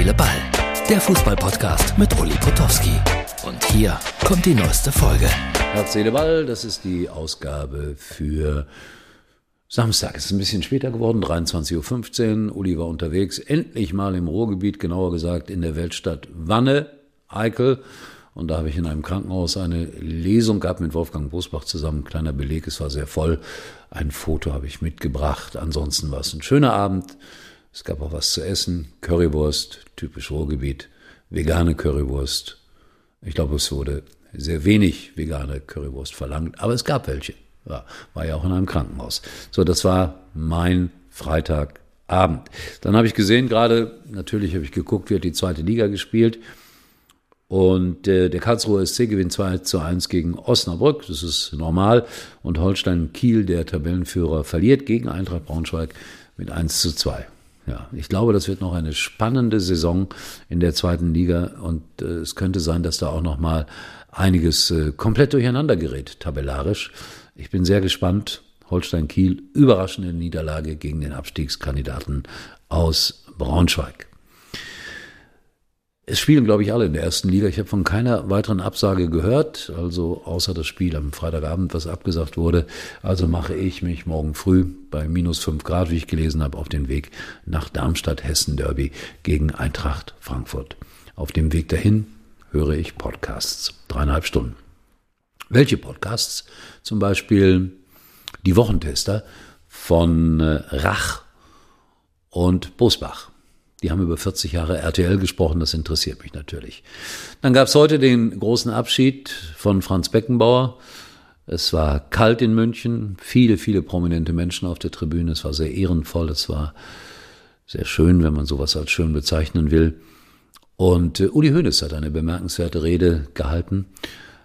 Seele, Ball. Der Fußballpodcast mit Uli Potowski. Und hier kommt die neueste Folge. Herz, Seele, Ball, das ist die Ausgabe für Samstag. Es ist ein bisschen später geworden, 23.15 Uhr. Uli war unterwegs, endlich mal im Ruhrgebiet, genauer gesagt in der Weltstadt Wanne, Eickel. Und da habe ich in einem Krankenhaus eine Lesung gehabt mit Wolfgang Bosbach zusammen. Kleiner Beleg, es war sehr voll. Ein Foto habe ich mitgebracht. Ansonsten war es ein schöner Abend. Es gab auch was zu essen. Currywurst, typisch Ruhrgebiet. Vegane Currywurst. Ich glaube, es wurde sehr wenig vegane Currywurst verlangt, aber es gab welche. War, war ja auch in einem Krankenhaus. So, das war mein Freitagabend. Dann habe ich gesehen, gerade, natürlich habe ich geguckt, wie hat die zweite Liga gespielt. Und äh, der Karlsruher SC gewinnt 2 zu 1 gegen Osnabrück. Das ist normal. Und Holstein Kiel, der Tabellenführer, verliert gegen Eintracht Braunschweig mit 1 zu 2. Ja, ich glaube, das wird noch eine spannende Saison in der zweiten Liga und äh, es könnte sein, dass da auch noch mal einiges äh, komplett durcheinander gerät, tabellarisch. Ich bin sehr gespannt. Holstein Kiel, überraschende Niederlage gegen den Abstiegskandidaten aus Braunschweig. Es spielen, glaube ich, alle in der ersten Liga. Ich habe von keiner weiteren Absage gehört, also außer das Spiel am Freitagabend, was abgesagt wurde. Also mache ich mich morgen früh bei minus fünf Grad, wie ich gelesen habe, auf den Weg nach Darmstadt Hessen Derby gegen Eintracht Frankfurt. Auf dem Weg dahin höre ich Podcasts. Dreieinhalb Stunden. Welche Podcasts? Zum Beispiel die Wochentester von äh, Rach und Bosbach. Die haben über 40 Jahre RTL gesprochen, das interessiert mich natürlich. Dann gab es heute den großen Abschied von Franz Beckenbauer. Es war kalt in München, viele, viele prominente Menschen auf der Tribüne. Es war sehr ehrenvoll, es war sehr schön, wenn man sowas als schön bezeichnen will. Und äh, Uli Hoeneß hat eine bemerkenswerte Rede gehalten.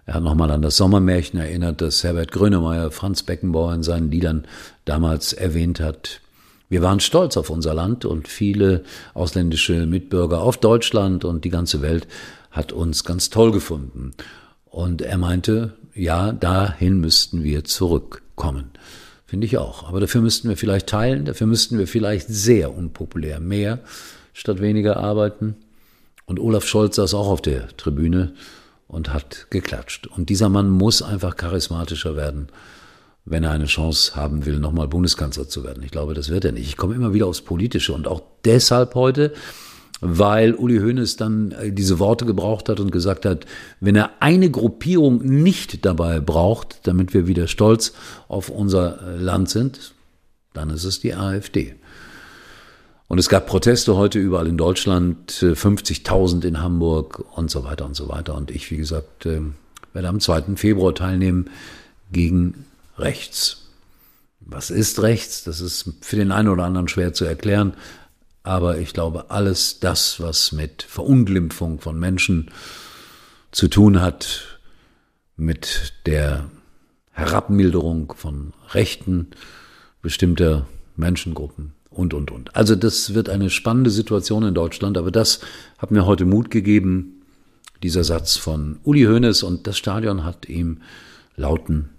Er hat nochmal an das Sommermärchen erinnert, das Herbert Grönemeyer Franz Beckenbauer in seinen Liedern damals erwähnt hat. Wir waren stolz auf unser Land und viele ausländische Mitbürger auf Deutschland und die ganze Welt hat uns ganz toll gefunden. Und er meinte, ja, dahin müssten wir zurückkommen. Finde ich auch. Aber dafür müssten wir vielleicht teilen, dafür müssten wir vielleicht sehr unpopulär mehr statt weniger arbeiten. Und Olaf Scholz saß auch auf der Tribüne und hat geklatscht. Und dieser Mann muss einfach charismatischer werden, wenn er eine Chance haben will, nochmal Bundeskanzler zu werden. Ich glaube, das wird er nicht. Ich komme immer wieder aufs Politische und auch deshalb heute, weil Uli Hoeneß dann äh, diese Worte gebraucht hat und gesagt hat, wenn er eine Gruppierung nicht dabei braucht, damit wir wieder stolz auf unser äh, Land sind, dann ist es die AfD. Und es gab Proteste heute überall in Deutschland, 50.000 äh, in Hamburg und so weiter und so weiter. Und ich, wie gesagt, werde am 2. Februar teilnehmen gegen rechts. Was ist rechts? Das ist für den einen oder anderen schwer zu erklären. Aber ich glaube, alles das, was mit Verunglimpfung von Menschen zu tun hat, mit der Herabmilderung von Rechten bestimmter Menschengruppen, und, und, und. Also das wird eine spannende Situation in Deutschland, aber das hat mir heute Mut gegeben, dieser Satz von Uli Hoeneß und das Stadion hat ihm lauten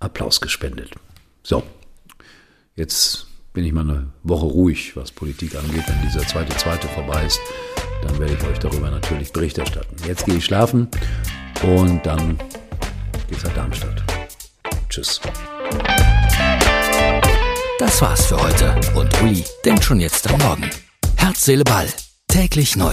Applaus gespendet. So, jetzt bin ich mal eine Woche ruhig, was Politik angeht. Wenn dieser zweite, zweite vorbei ist, dann werde ich euch darüber natürlich Bericht erstatten. Jetzt gehe ich schlafen und dann geht's nach Darmstadt. Tschüss. Das war's für heute und Uli denkt schon jetzt am Morgen. Herz, Seele, Ball. Täglich neu.